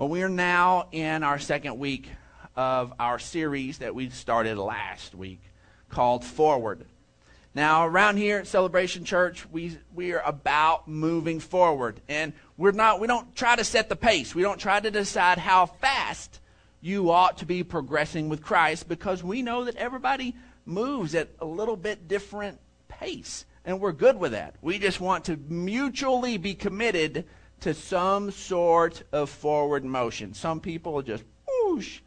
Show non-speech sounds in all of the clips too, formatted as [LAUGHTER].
Well, we are now in our second week of our series that we started last week called Forward. Now, around here at Celebration Church, we we are about moving forward, and we're not. We don't try to set the pace. We don't try to decide how fast you ought to be progressing with Christ, because we know that everybody moves at a little bit different pace, and we're good with that. We just want to mutually be committed to some sort of forward motion. Some people are just whoosh,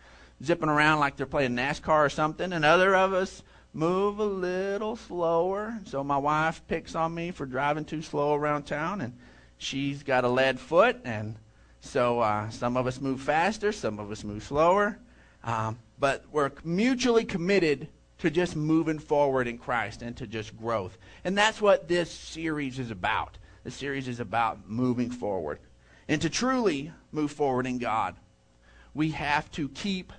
zipping around like they're playing NASCAR or something, and other of us move a little slower. So my wife picks on me for driving too slow around town, and she's got a lead foot, and so uh, some of us move faster, some of us move slower, um, but we're mutually committed to just moving forward in Christ and to just growth. And that's what this series is about. The series is about moving forward. And to truly move forward in God, we have to keep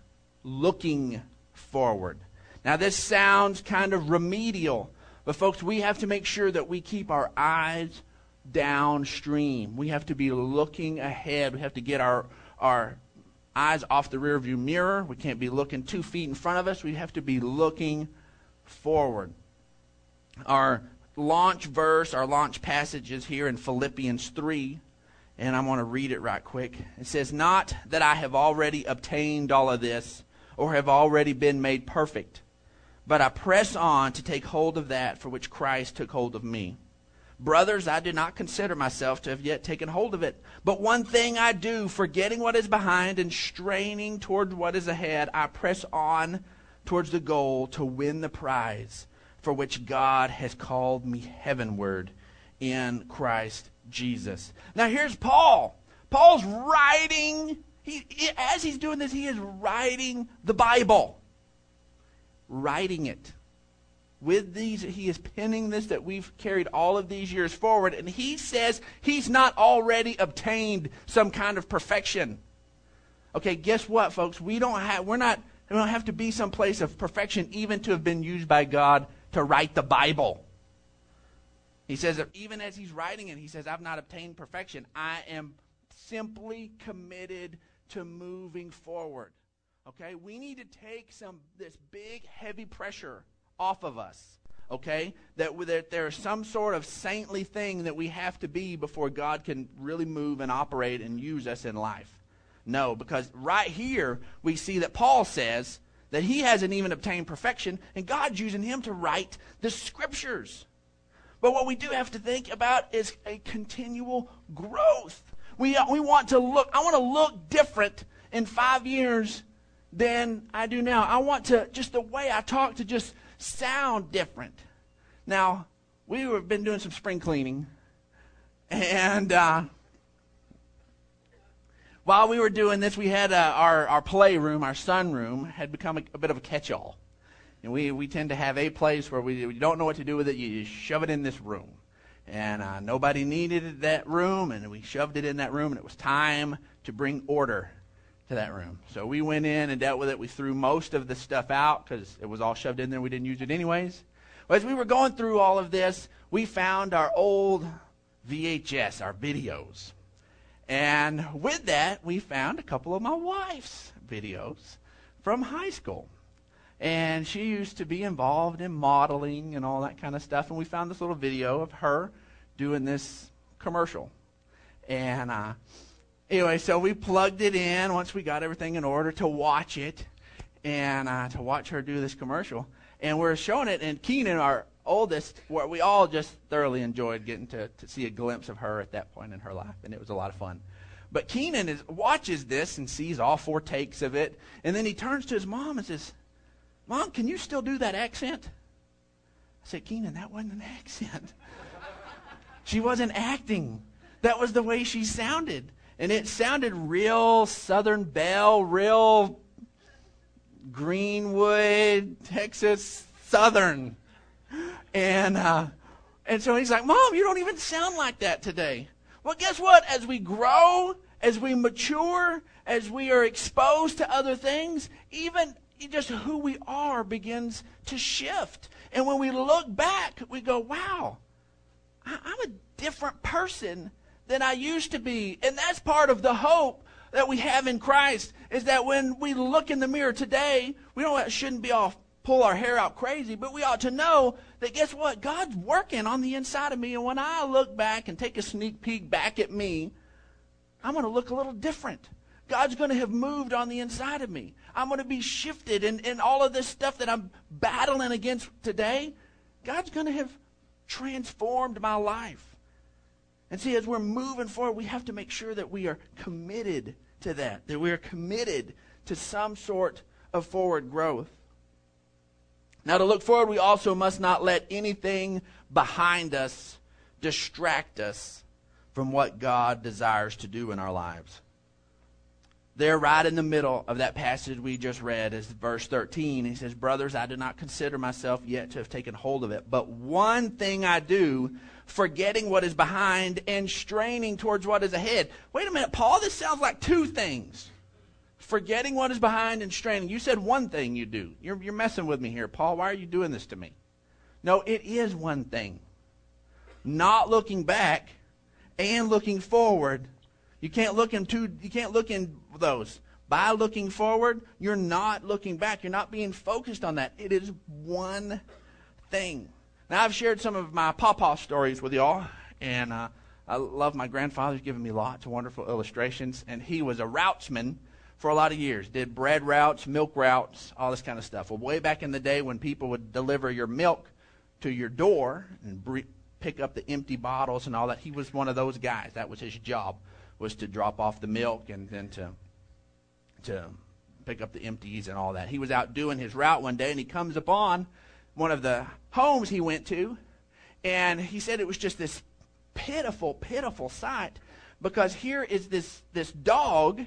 looking forward. Now, this sounds kind of remedial, but folks, we have to make sure that we keep our eyes downstream. We have to be looking ahead. We have to get our, our eyes off the rearview mirror. We can't be looking two feet in front of us. We have to be looking forward. Our launch verse, our launch passage is here in Philippians 3, and I'm going to read it right quick. It says, Not that I have already obtained all of this or have already been made perfect but I press on to take hold of that for which Christ took hold of me. Brothers, I do not consider myself to have yet taken hold of it. But one thing I do, forgetting what is behind and straining toward what is ahead, I press on towards the goal to win the prize for which God has called me heavenward in Christ Jesus. Now here's Paul. Paul's writing, he, as he's doing this, he is writing the Bible writing it. With these, he is penning this that we've carried all of these years forward, and he says he's not already obtained some kind of perfection. Okay, guess what, folks? We don't have, we're not, we don't have to be some place of perfection even to have been used by God to write the Bible. He says even as he's writing it, he says, I've not obtained perfection. I am simply committed to moving forward. Okay? We need to take some this big heavy pressure off of us. Okay? That, that there's some sort of saintly thing that we have to be before God can really move and operate and use us in life. No, because right here we see that Paul says that he hasn't even obtained perfection, and God's using him to write the scriptures. But what we do have to think about is a continual growth. We, we want to look, I want to look different in five years than I do now. I want to, just the way I talk to just sound different. Now, we have been doing some spring cleaning, and uh, while we were doing this, we had uh, our, our playroom, our sunroom, had become a, a bit of a catch all. And we, we tend to have a place where we, we don't know what to do with it. You just shove it in this room. And uh, nobody needed that room, and we shoved it in that room, and it was time to bring order to that room. So we went in and dealt with it. We threw most of the stuff out because it was all shoved in there. We didn't use it anyways. As we were going through all of this, we found our old VHS, our videos. And with that, we found a couple of my wife's videos from high school. And she used to be involved in modeling and all that kind of stuff. And we found this little video of her doing this commercial. And uh, anyway, so we plugged it in once we got everything in order to watch it and uh, to watch her do this commercial. And we're showing it, and Keenan, our oldest, where we all just thoroughly enjoyed getting to, to see a glimpse of her at that point in her life, and it was a lot of fun. But Keenan is, watches this and sees all four takes of it, and then he turns to his mom and says, Mom, can you still do that accent? I said, Keenan, that wasn't an accent. [LAUGHS] she wasn't acting. That was the way she sounded and it sounded real Southern Belle, real Greenwood, Texas Southern. And, uh, and so he's like, Mom, you don't even sound like that today. Well, guess what? As we grow, as we mature, as we are exposed to other things, even just who we are begins to shift. And when we look back, we go, wow, I'm a different person than I used to be. And that's part of the hope that we have in Christ is that when we look in the mirror today, we don't shouldn't be all pull our hair out crazy, but we ought to know that guess what? God's working on the inside of me, and when I look back and take a sneak peek back at me, I'm going to look a little different. God's going to have moved on the inside of me. I'm going to be shifted, and, and all of this stuff that I'm battling against today, God's going to have transformed my life. And see, as we're moving forward, we have to make sure that we are committed to that, that we are committed to some sort of forward growth. Now, to look forward, we also must not let anything behind us distract us from what God desires to do in our lives. There, right in the middle of that passage we just read, is verse 13. He says, Brothers, I do not consider myself yet to have taken hold of it, but one thing I do, forgetting what is behind and straining towards what is ahead. Wait a minute, Paul, this sounds like two things. Forgetting what is behind and straining. You said one thing you do. You're, you're messing with me here, Paul. Why are you doing this to me? No, it is one thing. Not looking back and looking forward you can't look in two, you can't look in those. By looking forward, you're not looking back. You're not being focused on that. It is one thing. Now, I've shared some of my pawpaw stories with y'all, and uh, I love my grandfather's given me lots of wonderful illustrations, and he was a routsman for a lot of years. Did bread routes, milk routes, all this kind of stuff. Well, way back in the day when people would deliver your milk to your door and bre- pick up the empty bottles and all that, he was one of those guys. That was his job was to drop off the milk and then to to pick up the empties and all that. He was out doing his route one day and he comes upon one of the homes he went to and he said it was just this pitiful pitiful sight because here is this this dog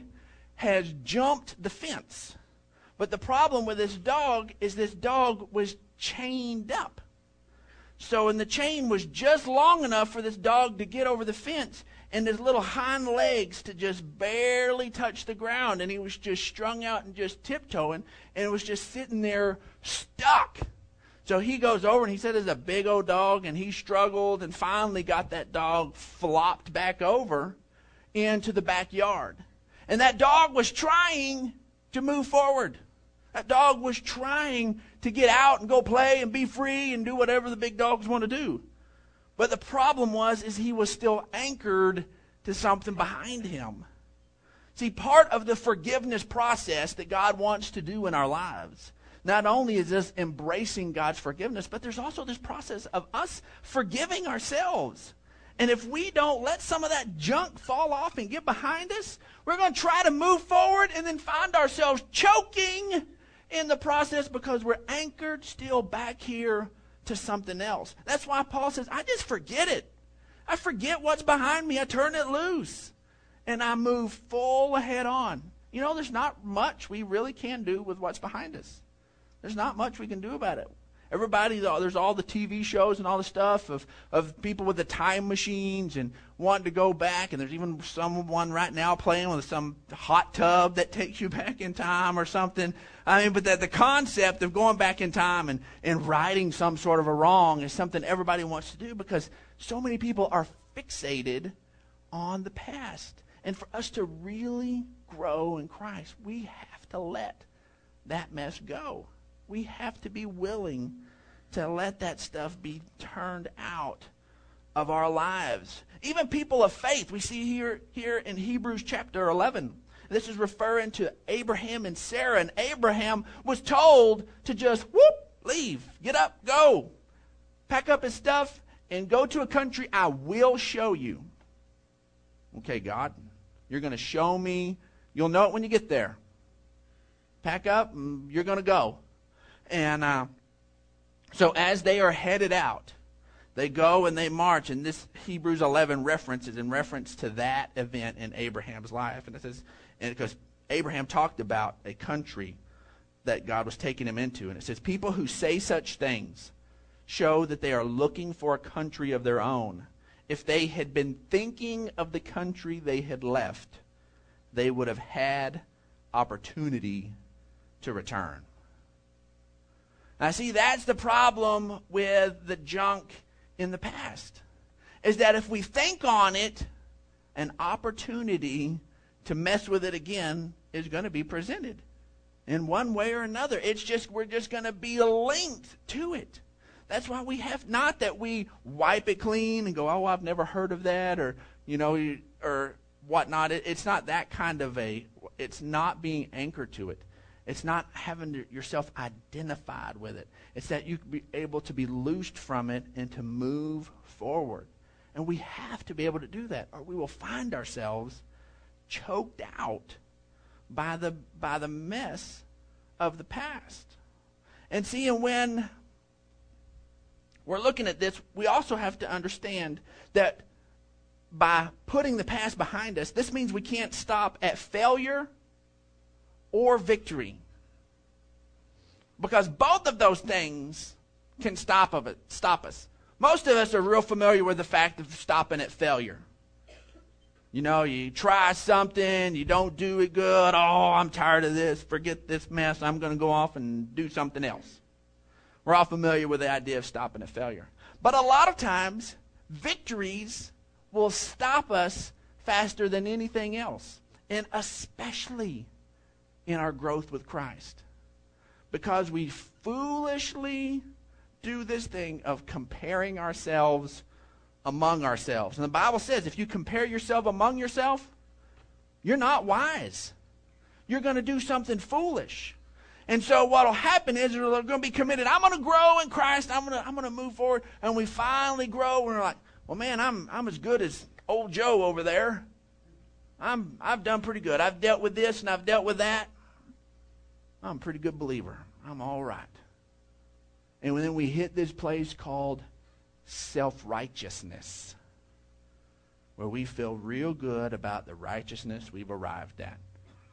has jumped the fence. But the problem with this dog is this dog was chained up. So, and the chain was just long enough for this dog to get over the fence and his little hind legs to just barely touch the ground. And he was just strung out and just tiptoeing and was just sitting there stuck. So he goes over and he said it's a big old dog and he struggled and finally got that dog flopped back over into the backyard. And that dog was trying to move forward. That dog was trying to get out and go play and be free and do whatever the big dogs want to do. But the problem was is he was still anchored to something behind him. See, part of the forgiveness process that God wants to do in our lives, not only is this embracing God's forgiveness, but there's also this process of us forgiving ourselves. And if we don't let some of that junk fall off and get behind us, we're going to try to move forward and then find ourselves choking in the process because we're anchored still back here to something else. That's why Paul says, I just forget it. I forget what's behind me. I turn it loose. And I move full ahead on. You know, there's not much we really can do with what's behind us. There's not much we can do about it. Everybody, there's all the TV shows and all the stuff of, of people with the time machines and wanting to go back. And there's even someone right now playing with some hot tub that takes you [LAUGHS] back in time or something. I mean, but that the concept of going back in time and, and righting some sort of a wrong is something everybody wants to do because so many people are fixated on the past. And for us to really grow in Christ, we have to let that mess go we have to be willing to let that stuff be turned out of our lives. Even people of faith, we see here, here in Hebrews chapter 11. This is referring to Abraham and Sarah. And Abraham was told to just whoop, leave, get up, go, pack up his stuff, and go to a country I will show you. Okay, God, you're going to show me. You'll know it when you get there. Pack up, you're going to go. And uh, so as they are headed out, they go and they march. And this Hebrews 11 references in reference to that event in Abraham's life. And it says, and because Abraham talked about a country that God was taking him into. And it says, people who say such things show that they are looking for a country of their own. If they had been thinking of the country they had left, they would have had opportunity to return. Now, see, that's the problem with the junk in the past. Is that if we think on it, an opportunity to mess with it again is going to be presented in one way or another. It's just, we're just going to be linked to it. That's why we have not that we wipe it clean and go, oh, I've never heard of that, or, you know, or whatnot. It, it's not that kind of a, it's not being anchored to it. It's not having yourself identified with it. It's that you be able to be loosed from it and to move forward. And we have to be able to do that, or we will find ourselves choked out by the by the mess of the past. And seeing when we're looking at this, we also have to understand that by putting the past behind us, this means we can't stop at failure or victory. Because both of those things can stop, of it, stop us. Most of us are real familiar with the fact of stopping at failure. You know, you try something, you don't do it good. Oh, I'm tired of this. Forget this mess. I'm going to go off and do something else. We're all familiar with the idea of stopping at failure. But a lot of times, victories will stop us faster than anything else, and especially in our growth with Christ. Because we foolishly do this thing of comparing ourselves among ourselves. And the Bible says if you compare yourself among yourself, you're not wise. You're going to do something foolish. And so what will happen is we're going to be committed. I'm going to grow in Christ. I'm going to, I'm going to move forward. And we finally grow. And we're like, well, man, I'm, I'm as good as old Joe over there. I'm, I've done pretty good. I've dealt with this and I've dealt with that. I'm a pretty good believer. I'm all right. And then we hit this place called self righteousness, where we feel real good about the righteousness we've arrived at.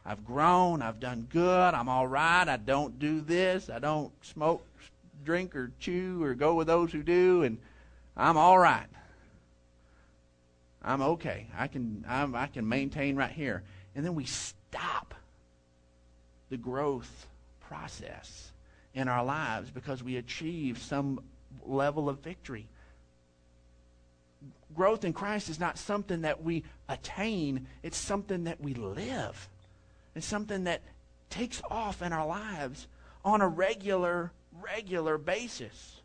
I've grown, I've done good, I'm all right, I don't do this, I don't smoke, drink, or chew, or go with those who do, and I'm all right. I'm okay. I can, I'm, I can maintain right here. And then we stop the growth process in our lives because we achieve some level of victory growth in Christ is not something that we attain, it's something that we live. It's something that takes off in our lives on a regular, regular basis.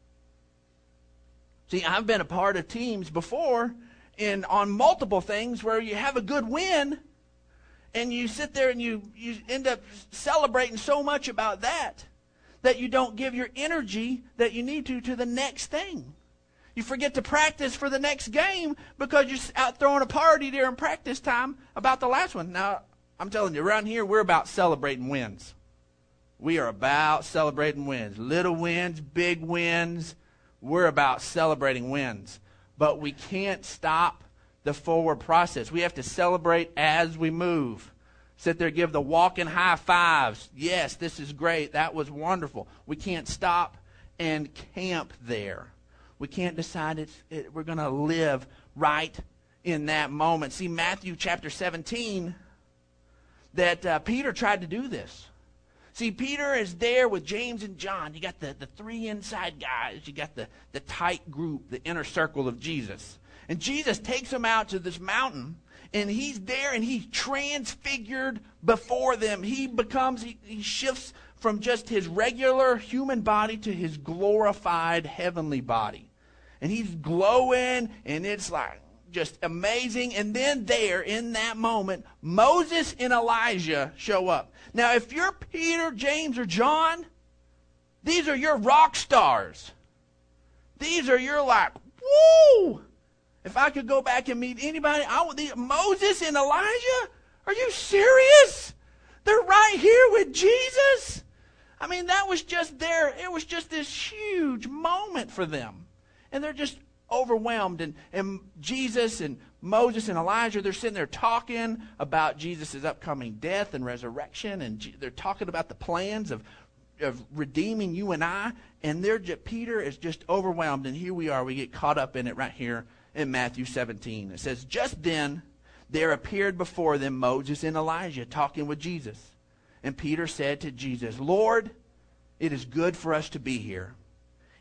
See, I've been a part of teams before in on multiple things where you have a good win and you sit there and you, you end up celebrating so much about that that you don't give your energy that you need to to the next thing. You forget to practice for the next game because you're out throwing a party during practice time about the last one. Now, I'm telling you, around here, we're about celebrating wins. We are about celebrating wins. Little wins, big wins. We're about celebrating wins. But we can't stop the forward process. We have to celebrate as we move. Sit there, give the walking high fives. Yes, this is great. That was wonderful. We can't stop and camp there. We can't decide it's, it, we're going to live right in that moment. See, Matthew chapter 17, that uh, Peter tried to do this. See, Peter is there with James and John. You got the, the three inside guys. You got the, the tight group, the inner circle of Jesus. And Jesus takes them out to this mountain, and he's there, and he's transfigured before them. He becomes, he, he shifts from just his regular human body to his glorified heavenly body and he's glowing, and it's like just amazing. And then there, in that moment, Moses and Elijah show up. Now, if you're Peter, James, or John, these are your rock stars. These are your like, woo! If I could go back and meet anybody, I would. Moses and Elijah? Are you serious? They're right here with Jesus. I mean, that was just there. It was just this huge moment for them and they're just overwhelmed. And, and Jesus and Moses and Elijah, they're sitting there talking about Jesus' upcoming death and resurrection, and they're talking about the plans of, of redeeming you and I. And they're just, Peter is just overwhelmed, and here we are. We get caught up in it right here in Matthew 17. It says, Just then there appeared before them Moses and Elijah talking with Jesus. And Peter said to Jesus, Lord, it is good for us to be here.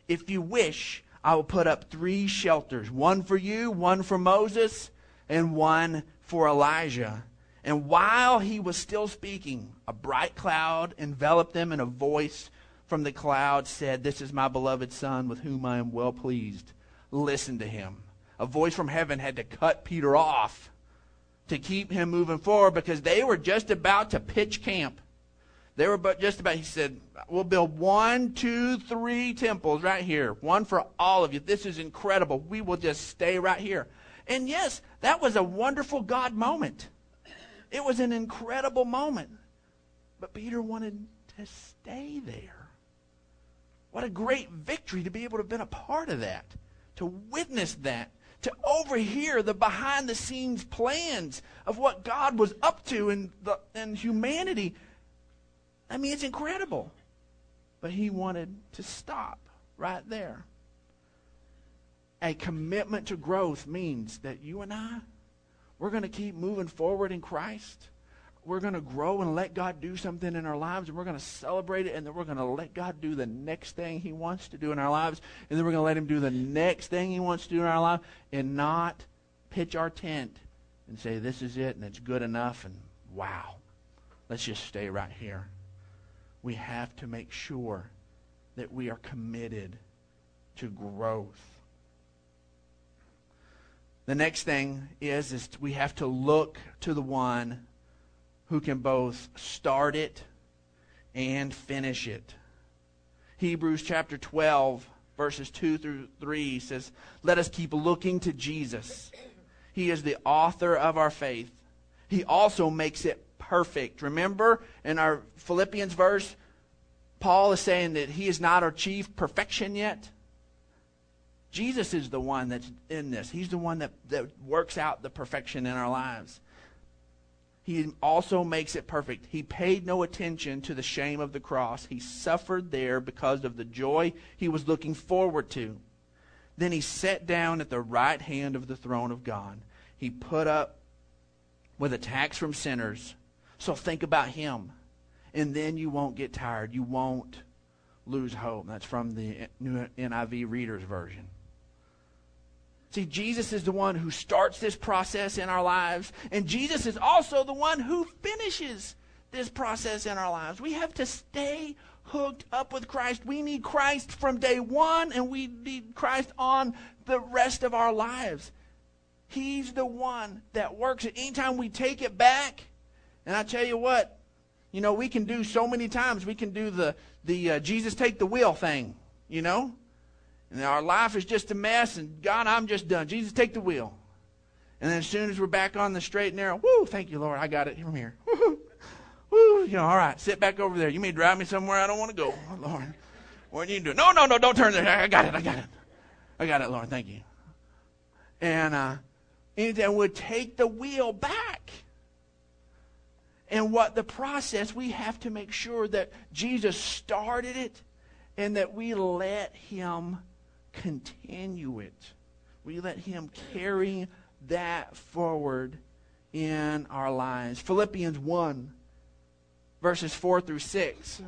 If you wish, I will put up three shelters one for you, one for Moses, and one for Elijah. And while he was still speaking, a bright cloud enveloped them, and a voice from the cloud said, This is my beloved Son, with whom I am well pleased. Listen to him. A voice from heaven had to cut Peter off to keep him moving forward because they were just about to pitch camp. They were but just about, he said, we'll build one, two, three temples right here. One for all of you. This is incredible. We will just stay right here. And yes, that was a wonderful God moment. It was an incredible moment. But Peter wanted to stay there. What a great victory to be able to have been a part of that, to witness that, to overhear the behind the scenes plans of what God was up to in, the, in humanity. I mean, it's incredible. But he wanted to stop right there. A commitment to growth means that you and I, we're going to keep moving forward in Christ. We're going to grow and let God do something in our lives, and we're going to celebrate it, and then we're going to let God do the next thing He wants to do in our lives, and then we're going to let Him do the next thing He wants to do in our life, and not pitch our tent and say, This is it, and it's good enough, and wow, let's just stay right here. We have to make sure that we are committed to growth. The next thing is, is we have to look to the one who can both start it and finish it. Hebrews chapter 12, verses 2 through 3 says, Let us keep looking to Jesus. He is the author of our faith. He also makes it perfect. Remember in our Philippians verse, Paul is saying that he is not chief perfection yet. Jesus is the one that's in this. He's the one that, that works out the perfection in our lives. He also makes it perfect. He paid no attention to the shame of the cross. He suffered there because of the joy he was looking forward to. Then he sat down at the right hand of the throne of God. He put up with attacks from sinners. So think about him. And then you won't get tired. You won't lose hope. That's from the New NIV Reader's Version. See, Jesus is the one who starts this process in our lives, and Jesus is also the one who finishes this process in our lives. We have to stay hooked up with Christ. We need Christ from day one, and we need Christ on the rest of our lives. He's the one that works it. Anytime we take it back, and I tell you what, you know, we can do so many times. We can do the the uh, Jesus take the wheel thing, you know, and our life is just a mess, and God, I'm just done. Jesus, take the wheel. And then as soon as we're back on the straight and narrow, whoo, thank you, Lord, I got it from here. Woo, woo, you know, all right, sit back over there. You may drive me somewhere I don't want to go, [LAUGHS] Lord. What are you doing? No, no, no, don't turn there. I got it, I got it. I got it, Lord, thank you. And, uh, we'll take the wheel back. And what the process, we have to make sure that Jesus started it and that we let him continue it. We let Him carry that forward in our lives. Philippians 1, verses 4 through 6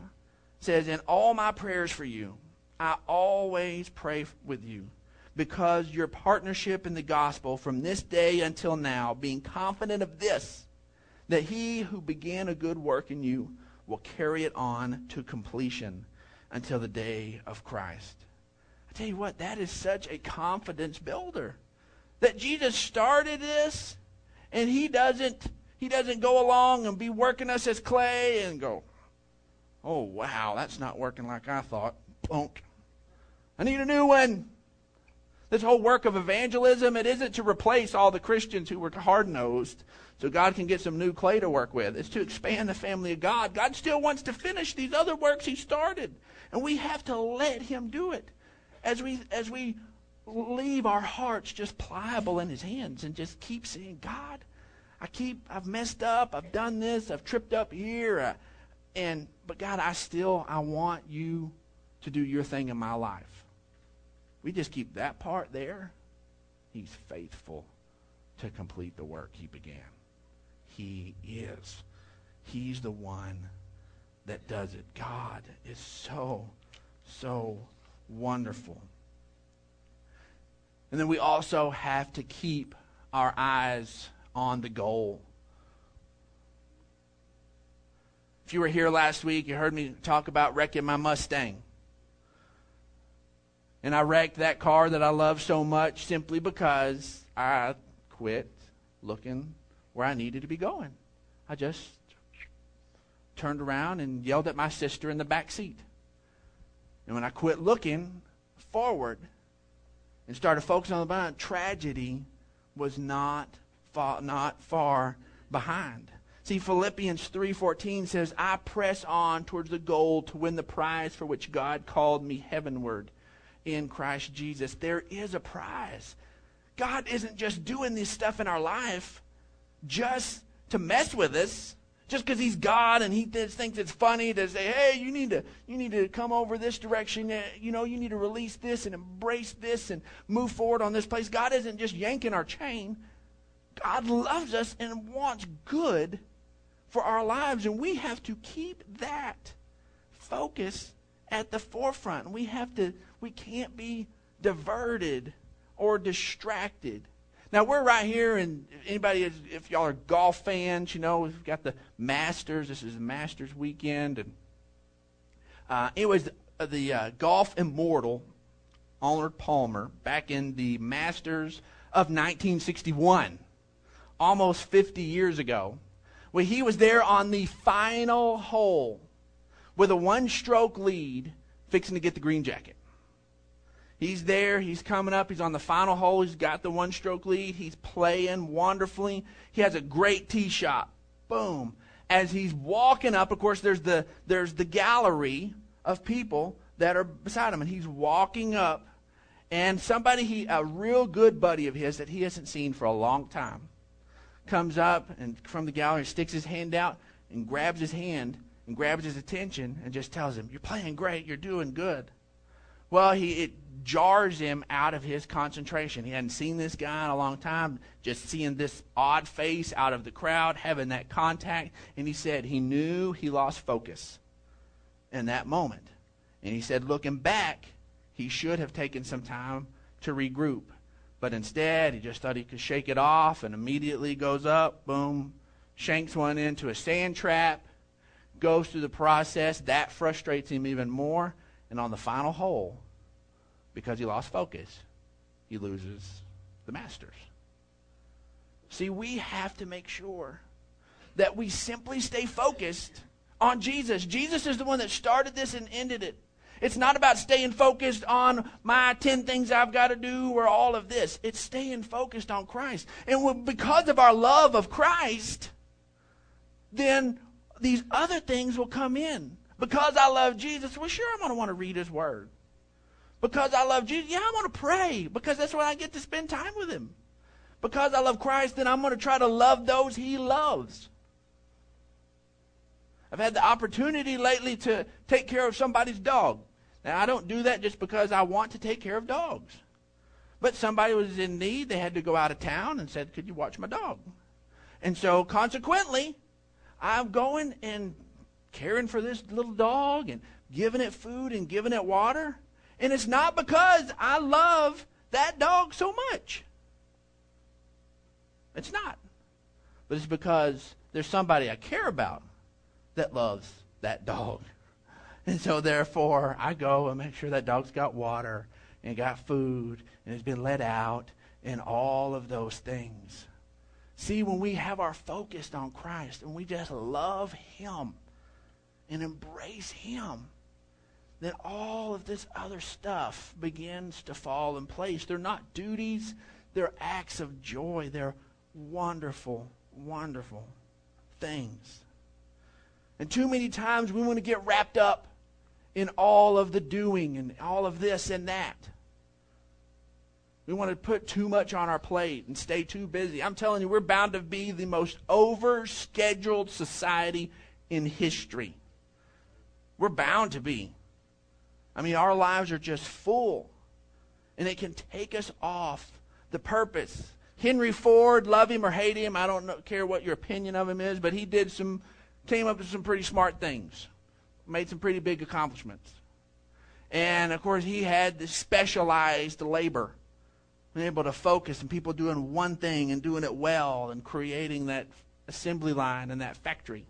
says, In all my prayers for you, I always pray with you because your partnership in the gospel from this day until now, being confident of this, that he who began a good work in you will carry it on to completion until the day of Christ. I tell you what, that is such a confidence builder. That Jesus started this and he doesn't he doesn't go along and be working us as clay and go, "Oh, wow, that's not working like I thought." Plunk. I need a new one. This whole work of evangelism, it isn't to replace all the Christians who were hard nosed so God can get some new clay to work with. It's to expand the family of God. God still wants to finish these other works He started, and we have to let Him do it as we as we leave our hearts just pliable in his hands and just keep saying, God, I keep I've messed up, I've done this, I've tripped up here, uh, and but God, I still I want you to do your thing in my life. We just keep that part there. He's faithful to complete the work he began. He is. He's the one that does it. God is so, so wonderful. And then we also have to keep our eyes on the goal. If you were here last week, you heard me talk about wrecking my Mustang. And I wrecked that car that I love so much simply because I quit looking where I needed to be going. I just turned around and yelled at my sister in the back seat. And when I quit looking forward and started focusing on the behind, tragedy was not far, not far behind. See, Philippians 3:14 says, "I press on towards the goal to win the prize for which God called me heavenward in Christ Jesus." There is a prize. God isn't just doing this stuff in our life just to mess with us, just because he's God and he thinks it's funny to say, "Hey, you need to you need to come over this direction. You know, you need to release this and embrace this and move forward on this place." God isn't just yanking our chain. God loves us and wants good for our lives, and we have to keep that focus at the forefront. We have to we can't be diverted or distracted. Now we're right here, and anybody, if y'all are golf fans, you know we've got the Masters. This is the Masters weekend, and uh, was the, the uh, golf immortal Arnold Palmer back in the Masters of 1961, almost 50 years ago when he was there on the final hole with a one stroke lead, fixing to get the green jacket. He's there, he's coming up, he's on the final hole, he's got the one stroke lead, he's playing wonderfully. He has a great tee shot. Boom. As he's walking up, of course, there's the, there's the gallery of people that are beside him, and he's walking up, and somebody, he, a real good buddy of his that he hasn't seen for a long time, comes up and from the gallery sticks his hand out and grabs his hand and grabs his attention and just tells him, You're playing great, you're doing good. Well, he it jars him out of his concentration. He hadn't seen this guy in a long time, just seeing this odd face out of the crowd, having that contact, and he said he knew he lost focus in that moment. And he said, looking back, he should have taken some time to regroup. But instead, he just thought he could shake it off and immediately goes up, boom, shanks one into a sand trap, goes through the process. That frustrates him even more. And on the final hole, because he lost focus, he loses the Masters. See, we have to make sure that we simply stay focused on Jesus. Jesus is the one that started this and ended it. It's not about staying focused on my 10 things I've got to do or all of this. It's staying focused on Christ. And because of our love of Christ, then these other things will come in. Because I love Jesus, well, sure, I'm going to want to read His Word. Because I love Jesus, yeah, I want to pray because that's when I get to spend time with Him. Because I love Christ, then I'm going to try to love those He loves. I've had the opportunity lately to take care of somebody's dog. Now, I don't do that just because I want to take care of dogs. But somebody was in need. They had to go out of town and said, Could you watch my dog? And so, consequently, I'm going and caring for this little dog and giving it food and giving it water. And it's not because I love that dog so much. It's not. But it's because there's somebody I care about that loves that dog. [LAUGHS] And so, therefore, I go and make sure that dog's got water and got food and has been let out and all of those things. See, when we have our focus on Christ and we just love Him and embrace Him, then all of this other stuff begins to fall in place. They're not duties, they're acts of joy. They're wonderful, wonderful things. And too many times we want to get wrapped up in all of the doing and all of this and that. We want to put too much on our plate and stay too busy. I'm telling you, we're bound to be the most overscheduled society in history. We're bound to be. I mean, our lives are just full, and it can take us off the purpose. Henry Ford, love him or hate him, I don't know, care what your opinion of him is, but he did some, came up with some pretty smart things made some pretty big accomplishments. And of course, he had this specialized labor, being able to focus and people doing one thing and doing it well and creating that assembly line and that factory.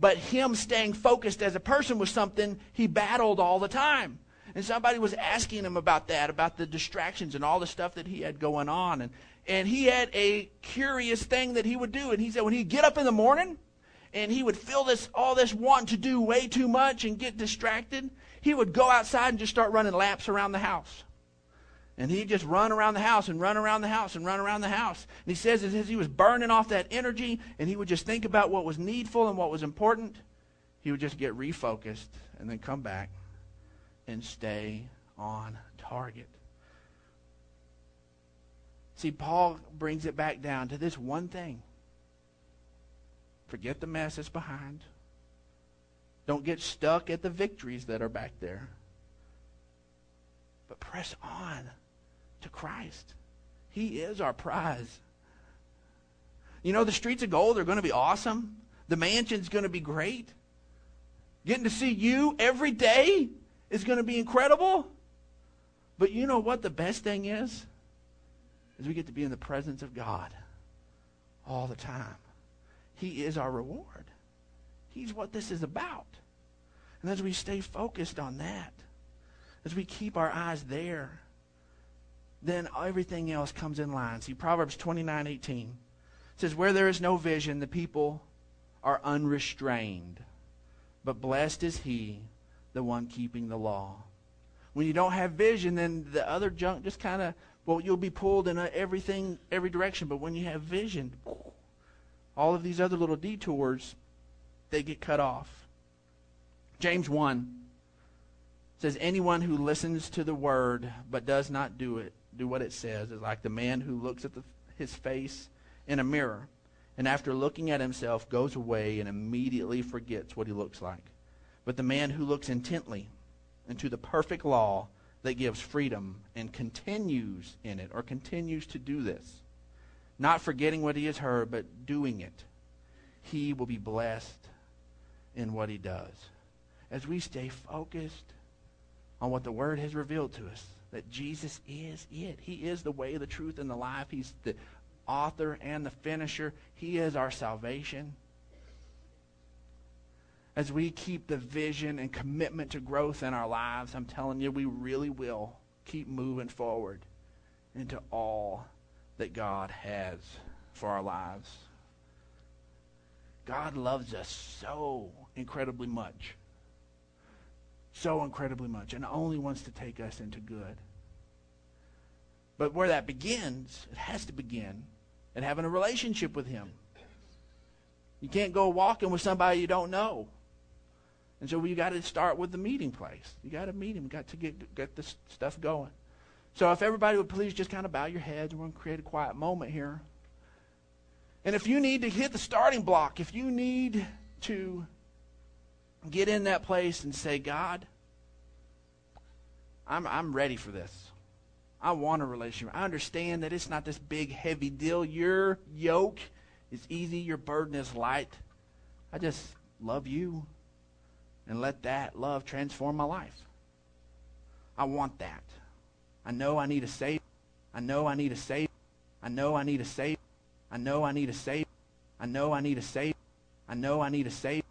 But him staying focused as a person was something he battled all the time. And somebody was asking him about that, about the distractions and all the stuff that he had going on. And, and he had a curious thing that he would do. And he said when he'd get up in the morning and he would feel this, all this want to do way too much and get distracted, he would go outside and just start running laps around the house. And he'd just run around the house and run around the house and run around the house. And he says as he was burning off that energy and he would just think about what was needful and what was important, he would just get refocused and then come back and stay on target. See, Paul brings it back down to this one thing forget the mess that's behind. Don't get stuck at the victories that are back there. But press on to Christ. He is our prize. You know, the streets of gold are going to be awesome. The mansion's going to be great. Getting to see you every day is going to be incredible. But you know what the best thing is? Is we get to be in the presence of God all the time. He is our reward. He's what this is about. And as we stay focused on that, as we keep our eyes there, then everything else comes in line. See, Proverbs 29 18 says, Where there is no vision, the people are unrestrained. But blessed is he, the one keeping the law. When you don't have vision, then the other junk just kind of, well, you'll be pulled in everything, every direction. But when you have vision, all of these other little detours, they get cut off. James 1 says, Anyone who listens to the word but does not do it do what it says is like the man who looks at the, his face in a mirror and after looking at himself goes away and immediately forgets what he looks like. But the man who looks intently into the perfect law that gives freedom and continues in it or continues to do this, not forgetting what he has heard, but doing it, he will be blessed in what he does. As we stay focused on what the Word has revealed to us, that Jesus is it. He is the way, the truth, and the life. He's the author and the finisher. He is our salvation. As we keep the vision and commitment to growth in our lives, I'm telling you, we really will keep moving forward into all that God has for our lives. God loves us so incredibly much so incredibly much and only wants to take us into good. But where that begins, it has to begin at having a relationship with Him. You can't go walking with somebody you don't know. And so we got to start with the meeting place. You got to meet Him. You Got to get get this stuff going. So if everybody would please just kind of bow your heads, we're going to create a quiet moment here. And if you need to hit the starting block, if you need to get in that place and say, God, I'm, I'm ready for this. I want a relationship. I understand that it's not this big, heavy deal. Your yoke is easy, your burden is light. I just love you and let that love transform my life. I want that. I know I need a save. I know I need a save. I know I need a save. I know I need a save. I know I need a save. I know I need a save.